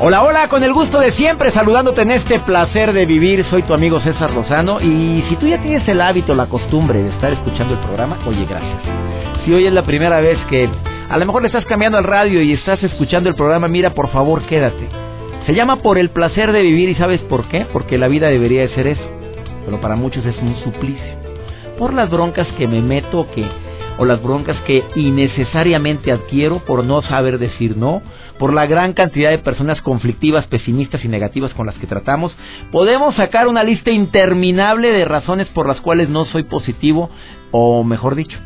Hola, hola, con el gusto de siempre, saludándote en este placer de vivir. Soy tu amigo César Lozano y si tú ya tienes el hábito, la costumbre de estar escuchando el programa, oye, gracias. Si hoy es la primera vez que a lo mejor le estás cambiando al radio y estás escuchando el programa, mira, por favor, quédate. Se llama Por el placer de vivir y ¿sabes por qué? Porque la vida debería de ser eso, pero para muchos es un suplicio. Por las broncas que me meto que o las broncas que innecesariamente adquiero por no saber decir no, por la gran cantidad de personas conflictivas, pesimistas y negativas con las que tratamos, podemos sacar una lista interminable de razones por las cuales no soy positivo, o mejor dicho,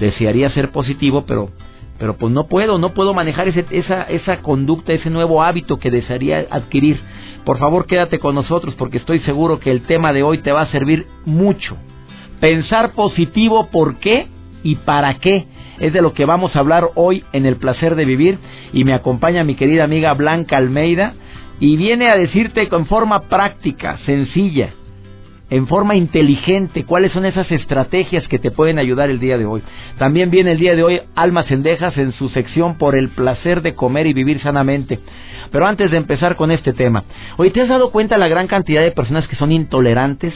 desearía ser positivo, pero pero pues no puedo, no puedo manejar ese, esa, esa conducta, ese nuevo hábito que desearía adquirir. Por favor, quédate con nosotros porque estoy seguro que el tema de hoy te va a servir mucho. Pensar positivo, ¿por qué? Y para qué. Es de lo que vamos a hablar hoy en el placer de vivir y me acompaña mi querida amiga Blanca Almeida y viene a decirte con forma práctica, sencilla, en forma inteligente, cuáles son esas estrategias que te pueden ayudar el día de hoy. También viene el día de hoy Almas Cendejas en su sección por el placer de comer y vivir sanamente. Pero antes de empezar con este tema, hoy te has dado cuenta la gran cantidad de personas que son intolerantes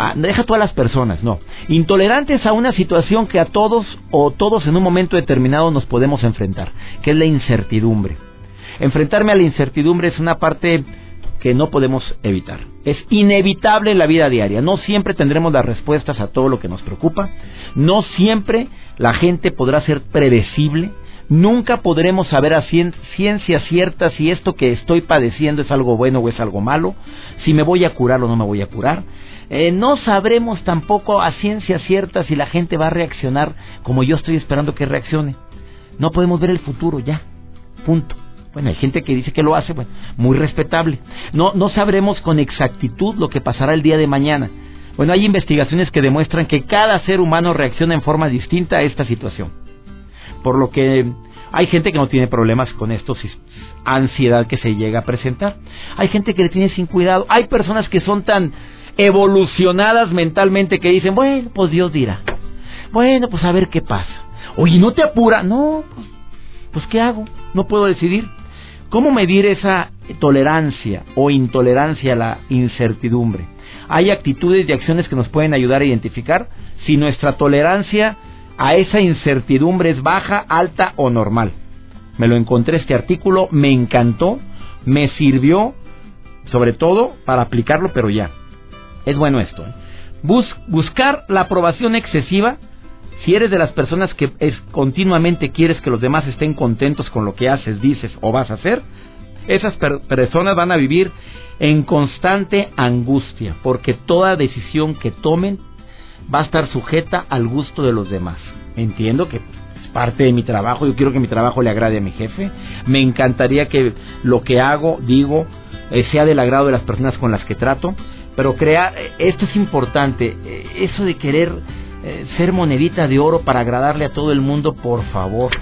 Ah, deja todas las personas, no. Intolerantes a una situación que a todos o todos en un momento determinado nos podemos enfrentar, que es la incertidumbre. Enfrentarme a la incertidumbre es una parte que no podemos evitar. Es inevitable en la vida diaria. No siempre tendremos las respuestas a todo lo que nos preocupa. No siempre la gente podrá ser predecible. Nunca podremos saber a ciencia cierta si esto que estoy padeciendo es algo bueno o es algo malo, si me voy a curar o no me voy a curar. Eh, no sabremos tampoco a ciencia cierta si la gente va a reaccionar como yo estoy esperando que reaccione. No podemos ver el futuro ya. Punto. Bueno, hay gente que dice que lo hace, bueno, muy respetable. No, no sabremos con exactitud lo que pasará el día de mañana. Bueno, hay investigaciones que demuestran que cada ser humano reacciona en forma distinta a esta situación. Por lo que hay gente que no tiene problemas con esto, ansiedad que se llega a presentar. Hay gente que le tiene sin cuidado. Hay personas que son tan evolucionadas mentalmente que dicen, bueno, pues Dios dirá. Bueno, pues a ver qué pasa. Oye, ¿no te apura? No, pues, pues ¿qué hago? No puedo decidir. ¿Cómo medir esa tolerancia o intolerancia a la incertidumbre? Hay actitudes y acciones que nos pueden ayudar a identificar si nuestra tolerancia a esa incertidumbre es baja, alta o normal. Me lo encontré este artículo, me encantó, me sirvió, sobre todo para aplicarlo, pero ya. Es bueno esto. ¿eh? buscar la aprobación excesiva, si eres de las personas que continuamente quieres que los demás estén contentos con lo que haces, dices o vas a hacer, esas personas van a vivir en constante angustia, porque toda decisión que tomen va a estar sujeta al gusto de los demás. Entiendo que es parte de mi trabajo, yo quiero que mi trabajo le agrade a mi jefe, me encantaría que lo que hago, digo, eh, sea del agrado de las personas con las que trato, pero crear, esto es importante, eso de querer eh, ser monedita de oro para agradarle a todo el mundo, por favor.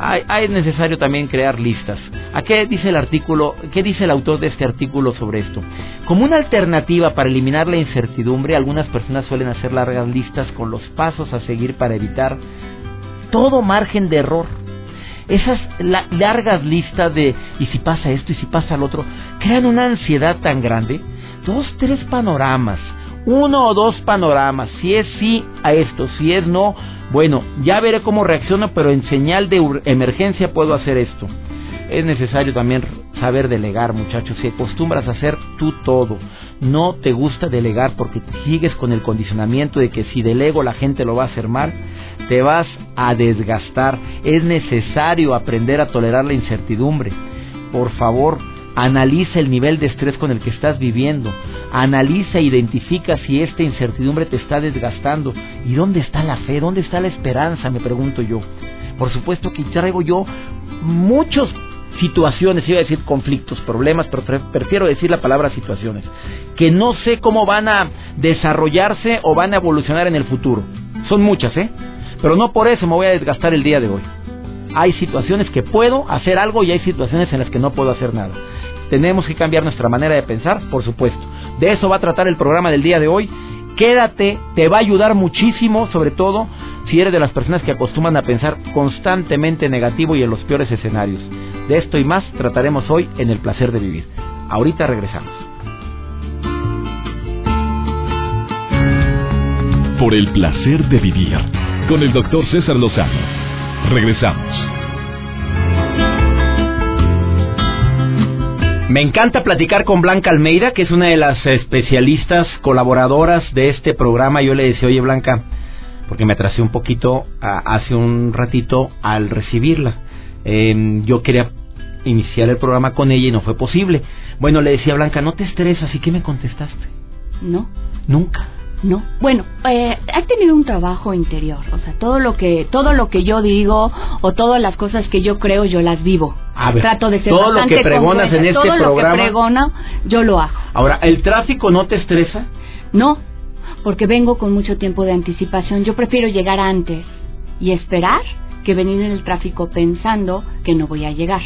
Hay, es necesario también crear listas. ¿A qué dice el artículo? ¿Qué dice el autor de este artículo sobre esto? Como una alternativa para eliminar la incertidumbre, algunas personas suelen hacer largas listas con los pasos a seguir para evitar todo margen de error. Esas largas listas de y si pasa esto y si pasa lo otro crean una ansiedad tan grande dos, tres panoramas, uno o dos panoramas, si es sí a esto, si es no, bueno, ya veré cómo reacciono, pero en señal de emergencia puedo hacer esto. Es necesario también saber delegar, muchachos. Si acostumbras a hacer tú todo, no te gusta delegar porque sigues con el condicionamiento de que si delego la gente lo va a hacer mal, te vas a desgastar. Es necesario aprender a tolerar la incertidumbre. Por favor, Analiza el nivel de estrés con el que estás viviendo. Analiza e identifica si esta incertidumbre te está desgastando. ¿Y dónde está la fe? ¿Dónde está la esperanza? Me pregunto yo. Por supuesto que traigo yo muchas situaciones, iba a decir conflictos, problemas, pero prefiero decir la palabra situaciones, que no sé cómo van a desarrollarse o van a evolucionar en el futuro. Son muchas, ¿eh? Pero no por eso me voy a desgastar el día de hoy. Hay situaciones que puedo hacer algo y hay situaciones en las que no puedo hacer nada. Tenemos que cambiar nuestra manera de pensar, por supuesto. De eso va a tratar el programa del día de hoy. Quédate, te va a ayudar muchísimo, sobre todo si eres de las personas que acostumbran a pensar constantemente negativo y en los peores escenarios. De esto y más trataremos hoy en El placer de vivir. Ahorita regresamos. Por el placer de vivir con el doctor César Lozano. Regresamos. Me encanta platicar con Blanca Almeida, que es una de las especialistas colaboradoras de este programa. Yo le decía, oye Blanca, porque me atrasé un poquito hace un ratito al recibirla. Em, yo quería iniciar el programa con ella y no fue posible. Bueno, le decía Blanca, no te estresas. ¿Y qué me contestaste? No. Nunca. No. Bueno, eh, has tenido un trabajo interior, o sea, todo lo que todo lo que yo digo o todas las cosas que yo creo yo las vivo. A ver, Trato de ser todo lo que pregonas en este todo programa. Todo lo que pregono yo lo hago. Ahora, ¿el tráfico no te estresa? No, porque vengo con mucho tiempo de anticipación. Yo prefiero llegar antes y esperar que venir en el tráfico pensando que no voy a llegar.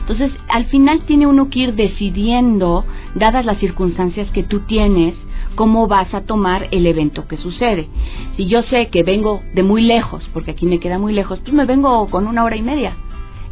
Entonces, al final tiene uno que ir decidiendo, dadas las circunstancias que tú tienes, cómo vas a tomar el evento que sucede. Si yo sé que vengo de muy lejos, porque aquí me queda muy lejos, pues me vengo con una hora y media.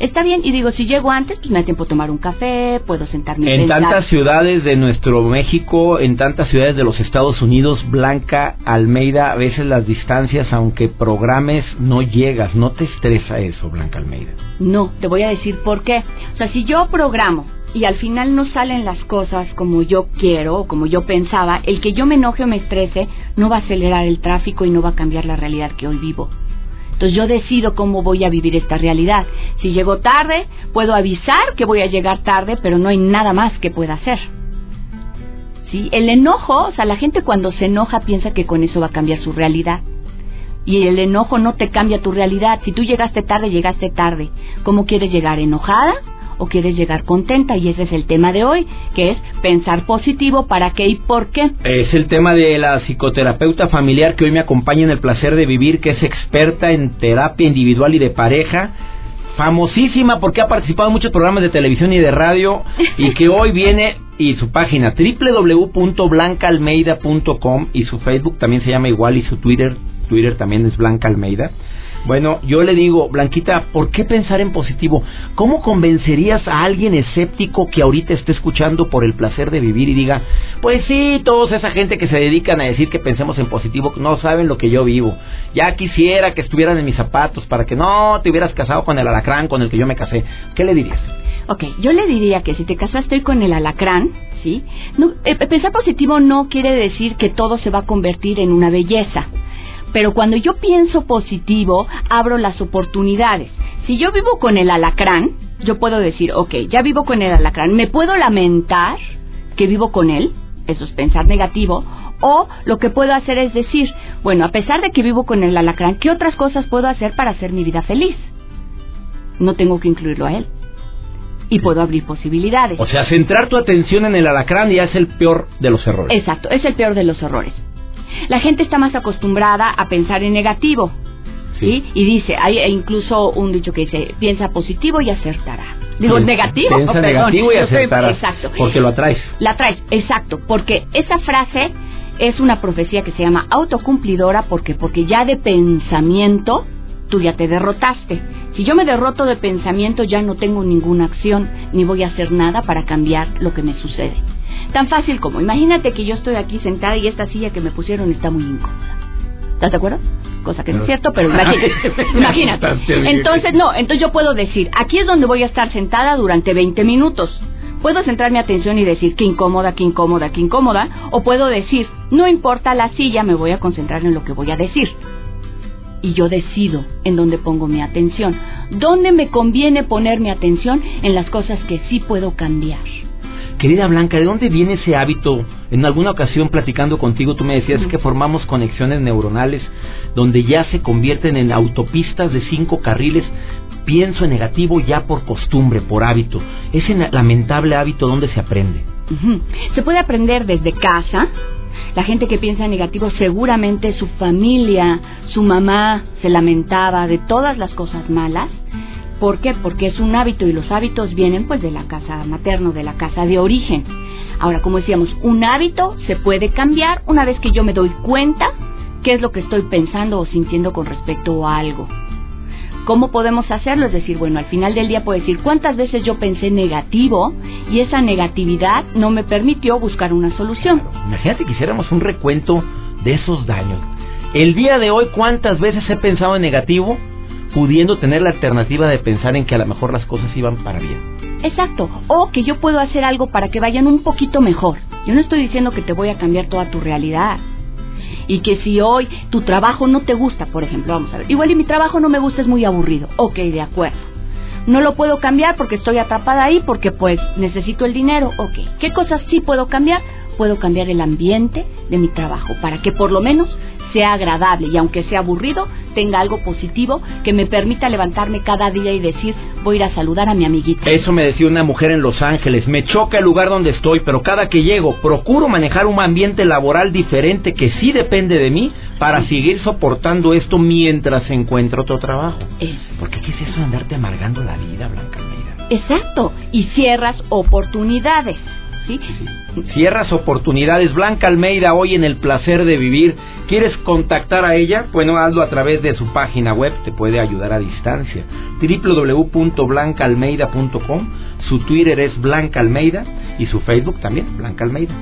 Está bien, y digo, si llego antes, pues me da tiempo de tomar un café, puedo sentarme. En tantas ciudades de nuestro México, en tantas ciudades de los Estados Unidos, Blanca, Almeida, a veces las distancias, aunque programes, no llegas. ¿No te estresa eso, Blanca Almeida? No, te voy a decir por qué. O sea, si yo programo y al final no salen las cosas como yo quiero o como yo pensaba, el que yo me enoje o me estrese no va a acelerar el tráfico y no va a cambiar la realidad que hoy vivo. Entonces yo decido cómo voy a vivir esta realidad. Si llego tarde, puedo avisar que voy a llegar tarde, pero no hay nada más que pueda hacer. ¿Sí? El enojo, o sea, la gente cuando se enoja piensa que con eso va a cambiar su realidad. Y el enojo no te cambia tu realidad. Si tú llegaste tarde, llegaste tarde. ¿Cómo quieres llegar? ¿Enojada? O quieres llegar contenta y ese es el tema de hoy, que es pensar positivo, para qué y por qué. Es el tema de la psicoterapeuta familiar que hoy me acompaña en el placer de vivir, que es experta en terapia individual y de pareja famosísima porque ha participado en muchos programas de televisión y de radio y que hoy viene y su página www.blancaalmeida.com y su Facebook también se llama igual y su Twitter Twitter también es Blanca Almeida bueno, yo le digo, Blanquita, ¿por qué pensar en positivo? ¿Cómo convencerías a alguien escéptico que ahorita esté escuchando por el placer de vivir y diga, pues sí, toda esa gente que se dedican a decir que pensemos en positivo no saben lo que yo vivo. Ya quisiera que estuvieran en mis zapatos para que no te hubieras casado con el alacrán con el que yo me casé. ¿Qué le dirías? Ok, yo le diría que si te casaste con el alacrán, ¿sí? Eh, pensar positivo no quiere decir que todo se va a convertir en una belleza. Pero cuando yo pienso positivo, abro las oportunidades. Si yo vivo con el alacrán, yo puedo decir, ok, ya vivo con el alacrán, me puedo lamentar que vivo con él, eso es pensar negativo, o lo que puedo hacer es decir, bueno, a pesar de que vivo con el alacrán, ¿qué otras cosas puedo hacer para hacer mi vida feliz? No tengo que incluirlo a él. Y puedo abrir posibilidades. O sea, centrar tu atención en el alacrán ya es el peor de los errores. Exacto, es el peor de los errores. La gente está más acostumbrada a pensar en negativo. Sí. Y dice, hay incluso un dicho que dice, piensa positivo y acertará. Digo, negativo, piensa negativo y acertará. Exacto. Porque lo atraes. La atraes, exacto. Porque esa frase es una profecía que se llama autocumplidora porque porque ya de pensamiento tú ya te derrotaste. Si yo me derroto de pensamiento ya no tengo ninguna acción ni voy a hacer nada para cambiar lo que me sucede. Tan fácil como, imagínate que yo estoy aquí sentada y esta silla que me pusieron está muy incómoda. ¿Estás de acuerdo? Cosa que no es cierto, pero imagínate. Entonces, no, entonces yo puedo decir, aquí es donde voy a estar sentada durante 20 minutos. Puedo centrar mi atención y decir, qué incómoda, qué incómoda, qué incómoda. O puedo decir, no importa la silla, me voy a concentrar en lo que voy a decir. Y yo decido en dónde pongo mi atención. ¿Dónde me conviene poner mi atención? En las cosas que sí puedo cambiar Querida Blanca, ¿de dónde viene ese hábito? En alguna ocasión platicando contigo tú me decías que formamos conexiones neuronales donde ya se convierten en autopistas de cinco carriles. Pienso en negativo ya por costumbre, por hábito. Ese lamentable hábito donde se aprende. Se puede aprender desde casa. La gente que piensa en negativo seguramente su familia, su mamá se lamentaba de todas las cosas malas ¿Por qué? Porque es un hábito y los hábitos vienen pues de la casa materna, de la casa de origen. Ahora, como decíamos, un hábito se puede cambiar una vez que yo me doy cuenta qué es lo que estoy pensando o sintiendo con respecto a algo. ¿Cómo podemos hacerlo? Es decir, bueno, al final del día puedo decir cuántas veces yo pensé negativo y esa negatividad no me permitió buscar una solución. Imagínate que hiciéramos un recuento de esos daños. El día de hoy, ¿cuántas veces he pensado en negativo pudiendo tener la alternativa de pensar en que a lo mejor las cosas iban para bien. Exacto, o que yo puedo hacer algo para que vayan un poquito mejor. Yo no estoy diciendo que te voy a cambiar toda tu realidad. Y que si hoy tu trabajo no te gusta, por ejemplo, vamos a ver, igual y mi trabajo no me gusta, es muy aburrido. Ok, de acuerdo. No lo puedo cambiar porque estoy atrapada ahí, porque pues necesito el dinero. Ok, ¿qué cosas sí puedo cambiar? Puedo cambiar el ambiente de mi trabajo para que por lo menos sea agradable y aunque sea aburrido, tenga algo positivo que me permita levantarme cada día y decir, voy a ir a saludar a mi amiguita. Eso me decía una mujer en Los Ángeles, me choca el lugar donde estoy, pero cada que llego procuro manejar un ambiente laboral diferente que sí depende de mí para seguir soportando esto mientras encuentro otro trabajo. Porque ¿qué es eso de andarte amargando la vida, Blanca Almeida? Exacto, y cierras oportunidades. Cierras oportunidades. Blanca Almeida, hoy en el placer de vivir. ¿Quieres contactar a ella? Bueno, hazlo a través de su página web, te puede ayudar a distancia. www.blancaalmeida.com. Su Twitter es Blanca Almeida y su Facebook también, Blanca Almeida.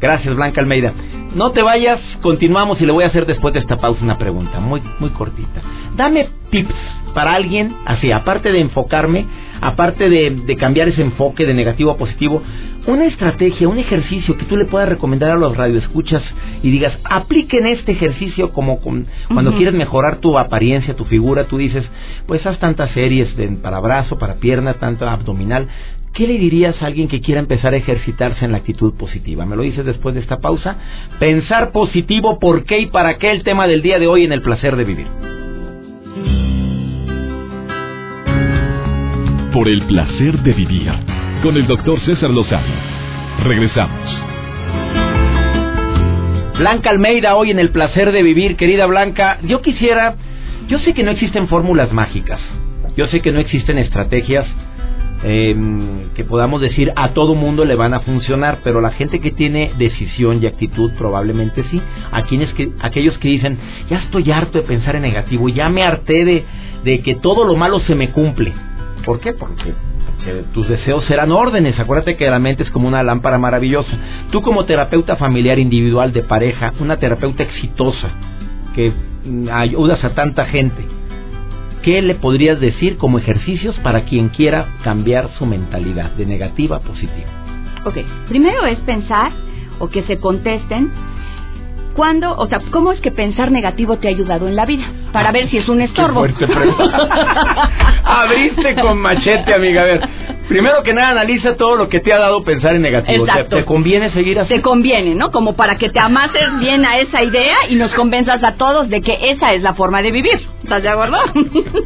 Gracias, Blanca Almeida. No te vayas, continuamos y le voy a hacer después de esta pausa una pregunta muy muy cortita. Dame tips para alguien, así, aparte de enfocarme, aparte de, de cambiar ese enfoque de negativo a positivo, una estrategia, un ejercicio que tú le puedas recomendar a los radioescuchas y digas, apliquen este ejercicio como cuando quieres mejorar tu apariencia, tu figura, tú dices, pues haz tantas series de, para brazo, para pierna, tanto abdominal. ¿Qué le dirías a alguien que quiera empezar a ejercitarse en la actitud positiva? Me lo dices después de esta pausa. Pensar positivo, ¿por qué y para qué el tema del día de hoy en el placer de vivir? por el placer de vivir con el doctor César Lozano. Regresamos. Blanca Almeida, hoy en el placer de vivir, querida Blanca, yo quisiera, yo sé que no existen fórmulas mágicas, yo sé que no existen estrategias em, que podamos decir a todo mundo le van a funcionar, pero la gente que tiene decisión y actitud probablemente sí. A quienes que, aquellos que dicen, ya estoy harto de pensar en negativo, ya me harté de, de que todo lo malo se me cumple. ¿Por qué? Porque, tus deseos serán órdenes. Acuérdate que la mente es como una lámpara maravillosa. Tú como terapeuta familiar individual de pareja, una terapeuta exitosa que mm, ayudas a tanta gente, ¿qué le podrías decir como ejercicios para quien quiera cambiar su mentalidad de negativa a positiva? Ok, primero es pensar o que se contesten ¿Cuándo, o sea, cómo es que pensar negativo te ha ayudado en la vida? Para ver si es un estorbo. Abriste con machete, amiga. A ver, primero que nada, analiza todo lo que te ha dado pensar en negativo. Exacto. ¿Te, conviene seguir así? Te conviene, ¿no? Como para que te amases bien a esa idea y nos convenzas a todos de que esa es la forma de vivir. ¿Estás de acuerdo?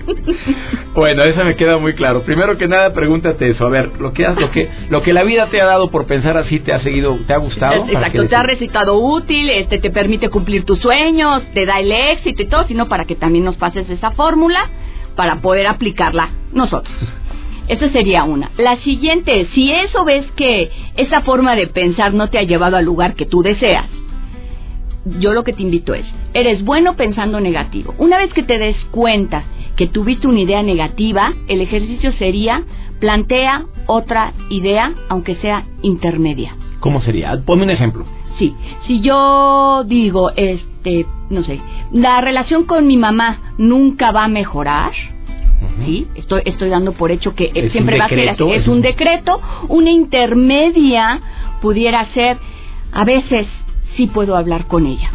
bueno, eso me queda muy claro. Primero que nada, pregúntate eso. A ver, lo que, has, lo que, lo que la vida te ha dado por pensar así, ¿te ha seguido, te ha gustado? Exacto, te ha recitado útil, este, te permite cumplir tus sueños, te da el éxito y todo, sino para que también nos pases esa fórmula para poder aplicarla nosotros. Esa sería una. La siguiente, si eso ves que esa forma de pensar no te ha llevado al lugar que tú deseas, yo lo que te invito es, eres bueno pensando negativo. Una vez que te des cuenta que tuviste una idea negativa, el ejercicio sería plantea otra idea, aunque sea intermedia. ¿Cómo sería? Ponme un ejemplo. Sí, si yo digo, este, no sé, la relación con mi mamá nunca va a mejorar, ¿sí? Estoy, estoy dando por hecho que siempre va a ser así. Es un decreto, una intermedia pudiera ser, a veces sí puedo hablar con ella.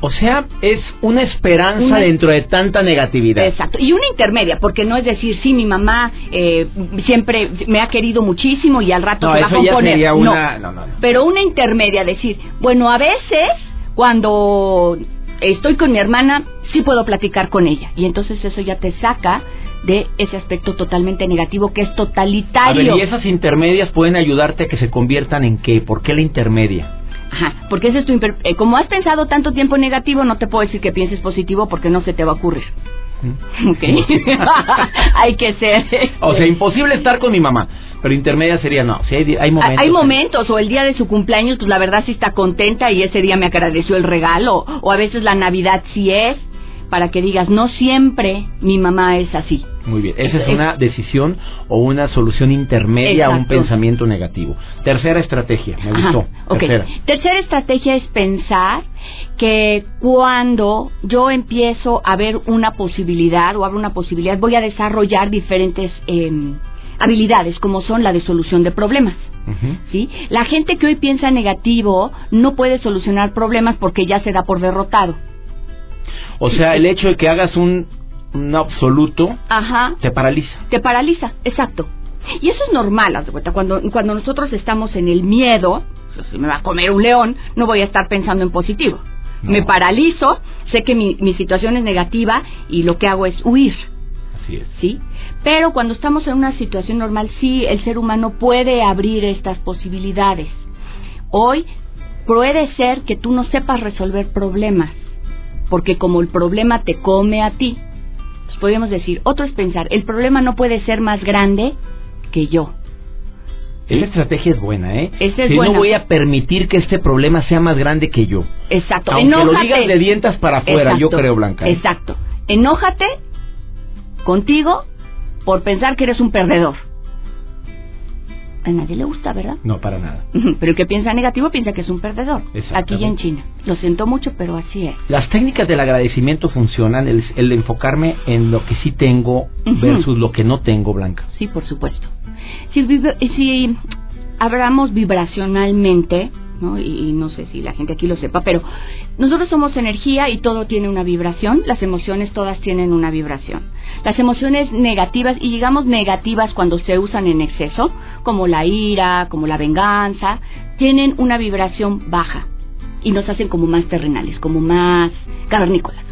O sea, es una esperanza Una- dentro de tanta negatividad. Exacto. Y una intermedia, porque no es decir, sí, mi mamá eh, siempre me ha querido muchísimo y al rato No, se va a eso ya componer. sería No. una- no. Pero una intermedia, decir, bueno, a veces cuando estoy con mi hermana, sí puedo platicar con ella. Y entonces eso ya te saca de ese aspecto totalmente negativo que es A ver, totalitario. y esas intermedias pueden ayudarte a que se conviertan en qué? ¿Por qué la intermedia? Ajá, porque ese es tu imper- eh, como has pensado tanto tiempo negativo, no te puedo decir que pienses positivo porque no se te va a ocurrir. ¿Ok? hay que ser... O sea, imposible estar con mi mamá, pero intermedia sería no. Sí, hay, hay momentos. Hay momentos, o el día de su cumpleaños, pues la verdad sí está contenta y ese día me agradeció el regalo, o a veces la Navidad sí es, para que digas, no siempre mi mamá es así. Muy bien, esa es una decisión o una solución intermedia a un pensamiento negativo. Tercera estrategia, me Ajá, gustó. ok. Tercera. Tercera estrategia es pensar que cuando yo empiezo a ver una posibilidad o abro una posibilidad, voy a desarrollar diferentes em, habilidades, como son la de solución de problemas. ¿sí? La gente que hoy piensa negativo no puede solucionar problemas porque ya se da por derrotado. O sea, el hecho de que hagas un, un absoluto Ajá. te paraliza. Te paraliza, exacto. Y eso es normal, haz de cuenta. Cuando, cuando nosotros estamos en el miedo, si me va a comer un león, no voy a estar pensando en positivo. No. Me paralizo, sé que mi, mi situación es negativa y lo que hago es huir, Así es. ¿sí? Pero cuando estamos en una situación normal, sí, el ser humano puede abrir estas posibilidades. Hoy puede ser que tú no sepas resolver problemas, porque como el problema te come a ti, pues podríamos decir, otro es pensar, el problema no puede ser más grande que yo. Esa estrategia es buena, ¿eh? Esa es si buena. no voy a permitir que este problema sea más grande que yo. Exacto. Aunque lo Enójate. digas de dientes para afuera, yo creo, Blanca. ¿eh? Exacto. Enójate contigo por pensar que eres un perdedor. A nadie le gusta, ¿verdad? No, para nada. Pero el que piensa negativo piensa que es un perdedor. Aquí y en China. Lo siento mucho, pero así es. Las técnicas del agradecimiento funcionan, el, el enfocarme en lo que sí tengo Ujú. versus lo que no tengo, Blanca. Sí, por supuesto. Si, si hablamos vibracionalmente, ¿no? Y, y no sé si la gente aquí lo sepa, pero nosotros somos energía y todo tiene una vibración. Las emociones todas tienen una vibración. Las emociones negativas, y digamos negativas cuando se usan en exceso, como la ira, como la venganza, tienen una vibración baja y nos hacen como más terrenales, como más cavernícolas.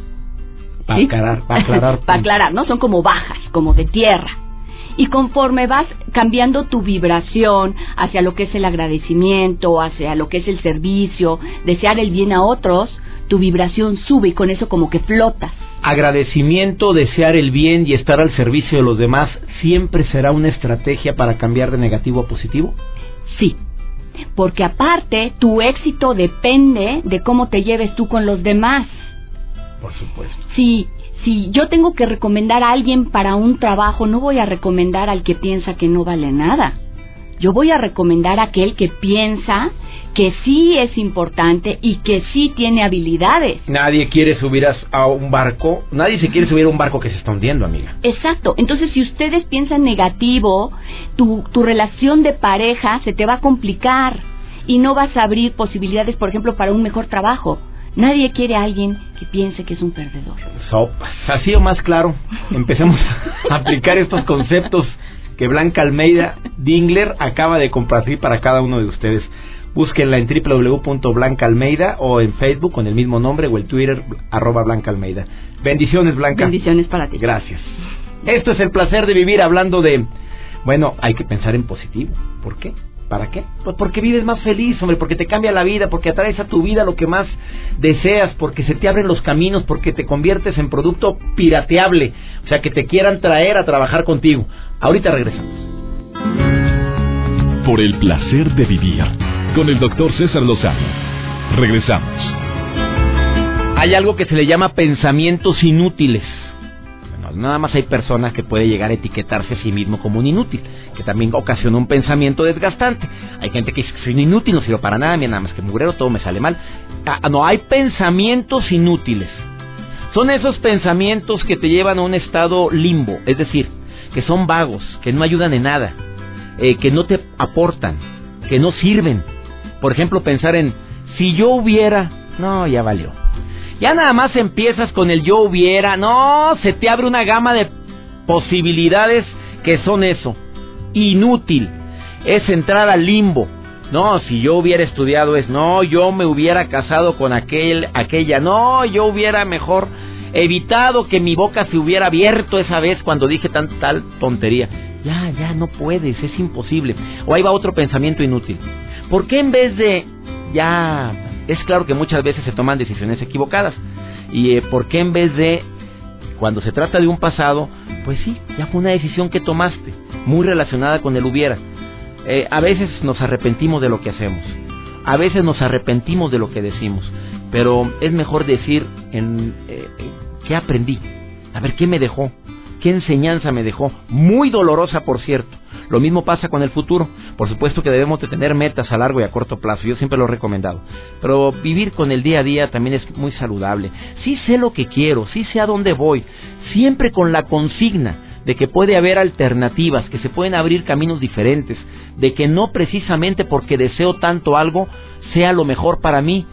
Para ¿Sí? aclarar, para aclarar. Para aclarar, ¿no? Son como bajas, como de tierra. Y conforme vas cambiando tu vibración hacia lo que es el agradecimiento, hacia lo que es el servicio, desear el bien a otros, tu vibración sube y con eso como que flotas. Agradecimiento, desear el bien y estar al servicio de los demás siempre será una estrategia para cambiar de negativo a positivo. Sí. Porque aparte, tu éxito depende de cómo te lleves tú con los demás. Por supuesto. Si, si yo tengo que recomendar a alguien para un trabajo, no voy a recomendar al que piensa que no vale nada. Yo voy a recomendar a aquel que piensa que sí es importante y que sí tiene habilidades. Nadie quiere subir a, un barco, nadie se quiere subir a un barco que se está hundiendo, amiga. Exacto. Entonces, si ustedes piensan negativo, tu, tu relación de pareja se te va a complicar y no vas a abrir posibilidades, por ejemplo, para un mejor trabajo. Nadie quiere a alguien que piense que es un perdedor. Sopas. Así o más claro, empecemos a aplicar estos conceptos que Blanca Almeida Dingler acaba de compartir para cada uno de ustedes. Búsquenla en www.blanca almeida o en Facebook con el mismo nombre o el Twitter arroba Blanca Almeida. Bendiciones, Blanca. Bendiciones para ti. Gracias. Esto es el placer de vivir hablando de, bueno, hay que pensar en positivo. ¿Por qué? ¿Para qué? Pues porque vives más feliz, hombre, porque te cambia la vida, porque atraes a tu vida lo que más deseas, porque se te abren los caminos, porque te conviertes en producto pirateable, o sea, que te quieran traer a trabajar contigo. Ahorita regresamos. Por el placer de vivir con el doctor César Lozano. Regresamos. Hay algo que se le llama pensamientos inútiles. Nada más hay personas que puede llegar a etiquetarse a sí mismo como un inútil, que también ocasiona un pensamiento desgastante. Hay gente que dice que soy un inútil, no sirvo para nada, mira, nada más que mugrero, todo me sale mal. Ah, no, hay pensamientos inútiles. Son esos pensamientos que te llevan a un estado limbo, es decir, que son vagos, que no ayudan en nada, eh, que no te aportan, que no sirven. Por ejemplo, pensar en, si yo hubiera, no, ya valió. Ya nada más empiezas con el yo hubiera, no, se te abre una gama de posibilidades que son eso, inútil, es entrar al limbo. No, si yo hubiera estudiado es, no, yo me hubiera casado con aquel, aquella, no, yo hubiera mejor evitado que mi boca se hubiera abierto esa vez cuando dije tan tal tontería. Ya, ya no puedes, es imposible. O ahí va otro pensamiento inútil. ¿Por qué en vez de ya es claro que muchas veces se toman decisiones equivocadas. Y eh, por qué en vez de cuando se trata de un pasado, pues sí, ya fue una decisión que tomaste, muy relacionada con el hubiera. Eh, a veces nos arrepentimos de lo que hacemos, a veces nos arrepentimos de lo que decimos, pero es mejor decir en eh, qué aprendí, a ver qué me dejó, qué enseñanza me dejó, muy dolorosa por cierto. Lo mismo pasa con el futuro. Por supuesto que debemos de tener metas a largo y a corto plazo. Yo siempre lo he recomendado. Pero vivir con el día a día también es muy saludable. Sí sé lo que quiero, sí sé a dónde voy. Siempre con la consigna de que puede haber alternativas, que se pueden abrir caminos diferentes, de que no precisamente porque deseo tanto algo sea lo mejor para mí.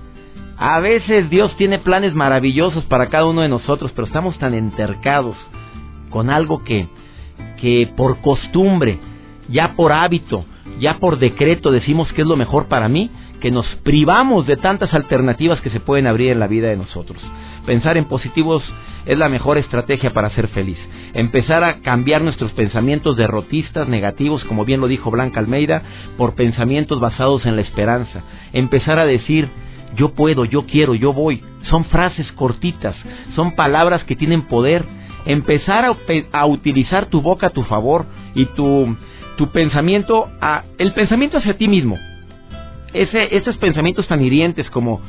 A veces Dios tiene planes maravillosos para cada uno de nosotros, pero estamos tan entercados con algo que, que por costumbre, ya por hábito, ya por decreto decimos que es lo mejor para mí, que nos privamos de tantas alternativas que se pueden abrir en la vida de nosotros. Pensar en positivos es la mejor estrategia para ser feliz. Empezar a cambiar nuestros pensamientos derrotistas, negativos, como bien lo dijo Blanca Almeida, por pensamientos basados en la esperanza. Empezar a decir, yo puedo, yo quiero, yo voy. Son frases cortitas, son palabras que tienen poder. Empezar a, utilizar tu boca a tu favor y tu, tu pensamiento, a, el pensamiento hacia ti mismo. Ese, esos pensamientos tan hirientes como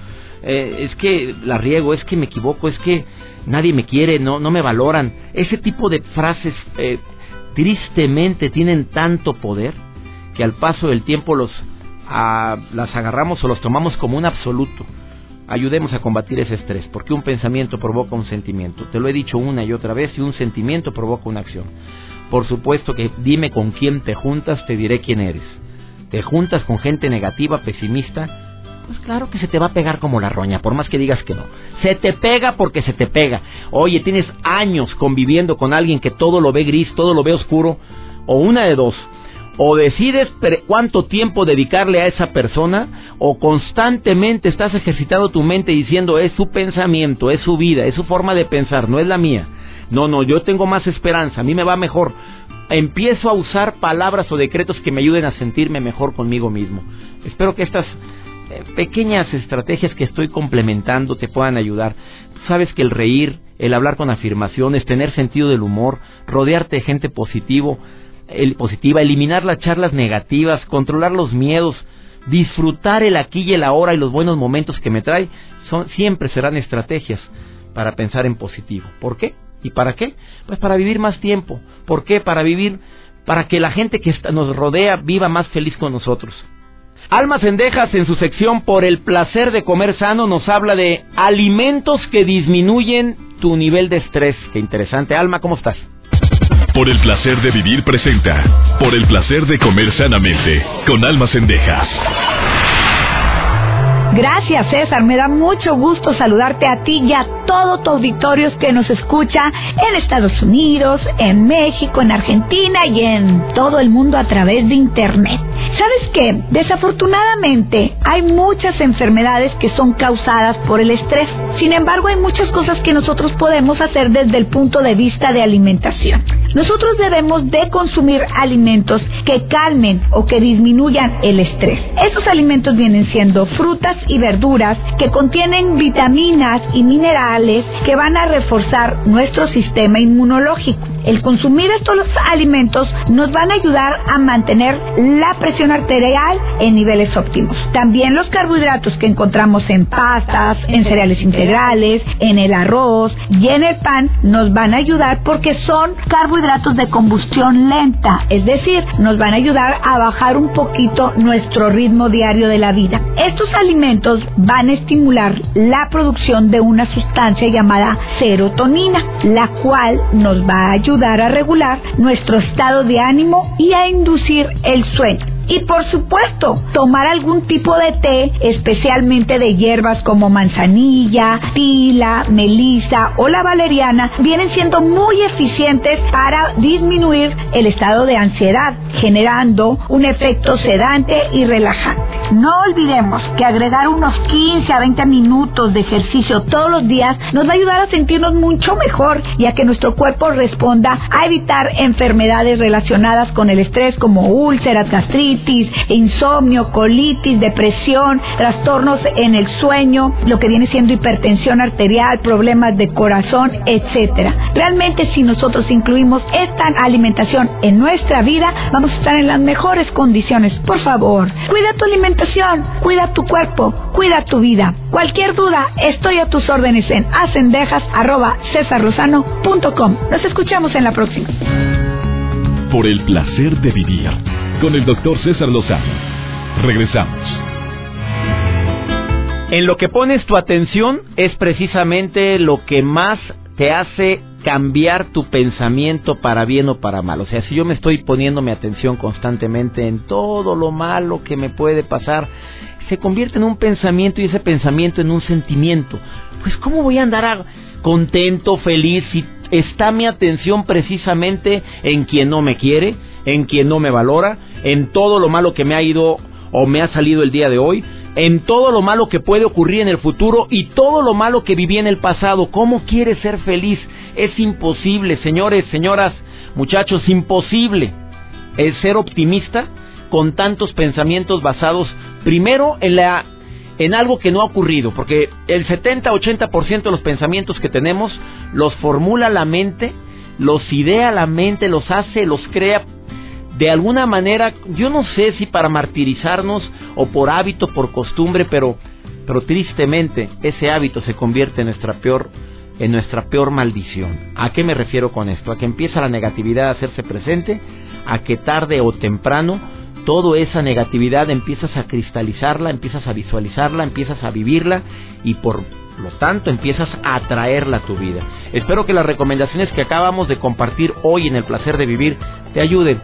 eh, es que la riego, es que me equivoco, es que nadie me quiere, no, no me valoran. Ese tipo de frases eh, tristemente tienen tanto poder que al paso del tiempo los las agarramos o los tomamos como un absoluto. Ayudemos a combatir ese estrés, porque un pensamiento provoca un sentimiento. Te lo he dicho una y otra vez, y un sentimiento provoca una acción. Por supuesto que dime con quién te juntas, te diré quién eres. Te juntas con gente negativa, pesimista, pues claro que se te va a pegar como la roña, por más que digas que no. Se te pega porque se te pega. Oye, tienes años conviviendo con alguien que todo lo ve gris, todo lo ve oscuro, o una de dos o decides cuánto tiempo dedicarle a esa persona o constantemente estás ejercitando tu mente diciendo es su pensamiento, es su vida, es su forma de pensar, no es la mía. No, no, yo tengo más esperanza, a mí me va mejor. Empiezo a usar palabras o decretos que me ayuden a sentirme mejor conmigo mismo. Espero que estas eh, pequeñas estrategias que estoy complementando te puedan ayudar. Sabes que el reír, el hablar con afirmaciones, tener sentido del humor, rodearte de gente positivo, el, positiva, eliminar las charlas negativas, controlar los miedos, disfrutar el aquí y el ahora y los buenos momentos que me trae, son, siempre serán estrategias para pensar en positivo. ¿Por qué? ¿Y para qué? Pues para vivir más tiempo. ¿Por qué? Para vivir, para que la gente que nos rodea viva más feliz con nosotros. Alma Cendejas en su sección Por el placer de comer sano nos habla de alimentos que disminuyen tu nivel de estrés. Qué interesante. Alma, ¿cómo estás? Por el placer de vivir presenta. Por el placer de comer sanamente. Con almas cendejas. Gracias César, me da mucho gusto saludarte a ti y a todo tu auditorio que nos escucha en Estados Unidos, en México, en Argentina y en todo el mundo a través de Internet. ¿Sabes qué? Desafortunadamente hay muchas enfermedades que son causadas por el estrés. Sin embargo, hay muchas cosas que nosotros podemos hacer desde el punto de vista de alimentación. Nosotros debemos de consumir alimentos que calmen o que disminuyan el estrés. Estos alimentos vienen siendo frutas y verduras que contienen vitaminas y minerales que van a reforzar nuestro sistema inmunológico. El consumir estos alimentos nos van a ayudar a mantener la presión arterial en niveles óptimos. También los carbohidratos que encontramos en pastas, en cereales integrales, en el arroz y en el pan nos van a ayudar porque son carbohidratos de combustión lenta, es decir, nos van a ayudar a bajar un poquito nuestro ritmo diario de la vida. Estos alimentos van a estimular la producción de una sustancia llamada serotonina, la cual nos va a ayudar a regular nuestro estado de ánimo y a inducir el sueño. Y por supuesto, tomar algún tipo de té, especialmente de hierbas como manzanilla, tila, melisa o la valeriana, vienen siendo muy eficientes para disminuir el estado de ansiedad, generando un efecto sedante y relajante. No olvidemos que agregar unos 15 a 20 minutos de ejercicio todos los días nos va a ayudar a sentirnos mucho mejor y a que nuestro cuerpo responda a evitar enfermedades relacionadas con el estrés como úlceras, gastritis, insomnio, colitis, depresión, trastornos en el sueño, lo que viene siendo hipertensión arterial, problemas de corazón, etcétera. Realmente si nosotros incluimos esta alimentación en nuestra vida, vamos a estar en las mejores condiciones. Por favor, cuida tu alimentación, cuida tu cuerpo, cuida tu vida. Cualquier duda, estoy a tus órdenes en acendejas.com. Nos escuchamos en la próxima. Por el placer de vivir con el doctor César Lozano. Regresamos. En lo que pones tu atención es precisamente lo que más te hace cambiar tu pensamiento para bien o para mal. O sea, si yo me estoy poniendo mi atención constantemente en todo lo malo que me puede pasar, se convierte en un pensamiento y ese pensamiento en un sentimiento. Pues ¿cómo voy a andar contento, feliz si está mi atención precisamente en quien no me quiere, en quien no me valora, en todo lo malo que me ha ido o me ha salido el día de hoy? en todo lo malo que puede ocurrir en el futuro y todo lo malo que viví en el pasado. ¿Cómo quiere ser feliz? Es imposible, señores, señoras, muchachos, imposible el ser optimista con tantos pensamientos basados primero en la en algo que no ha ocurrido, porque el 70-80% de los pensamientos que tenemos los formula la mente, los idea la mente, los hace, los crea de alguna manera, yo no sé si para martirizarnos o por hábito, por costumbre, pero pero tristemente ese hábito se convierte en nuestra peor en nuestra peor maldición. ¿A qué me refiero con esto? A que empieza la negatividad a hacerse presente, a que tarde o temprano toda esa negatividad empiezas a cristalizarla, empiezas a visualizarla, empiezas a vivirla y por lo tanto empiezas a atraerla a tu vida. Espero que las recomendaciones que acabamos de compartir hoy en el placer de vivir te ayuden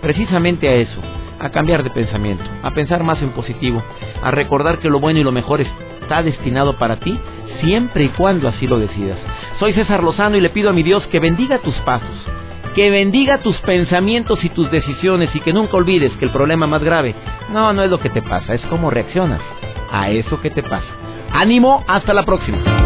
precisamente a eso, a cambiar de pensamiento, a pensar más en positivo, a recordar que lo bueno y lo mejor está destinado para ti siempre y cuando así lo decidas. Soy César Lozano y le pido a mi Dios que bendiga tus pasos, que bendiga tus pensamientos y tus decisiones y que nunca olvides que el problema más grave no, no es lo que te pasa, es cómo reaccionas a eso que te pasa. Ánimo, hasta la próxima.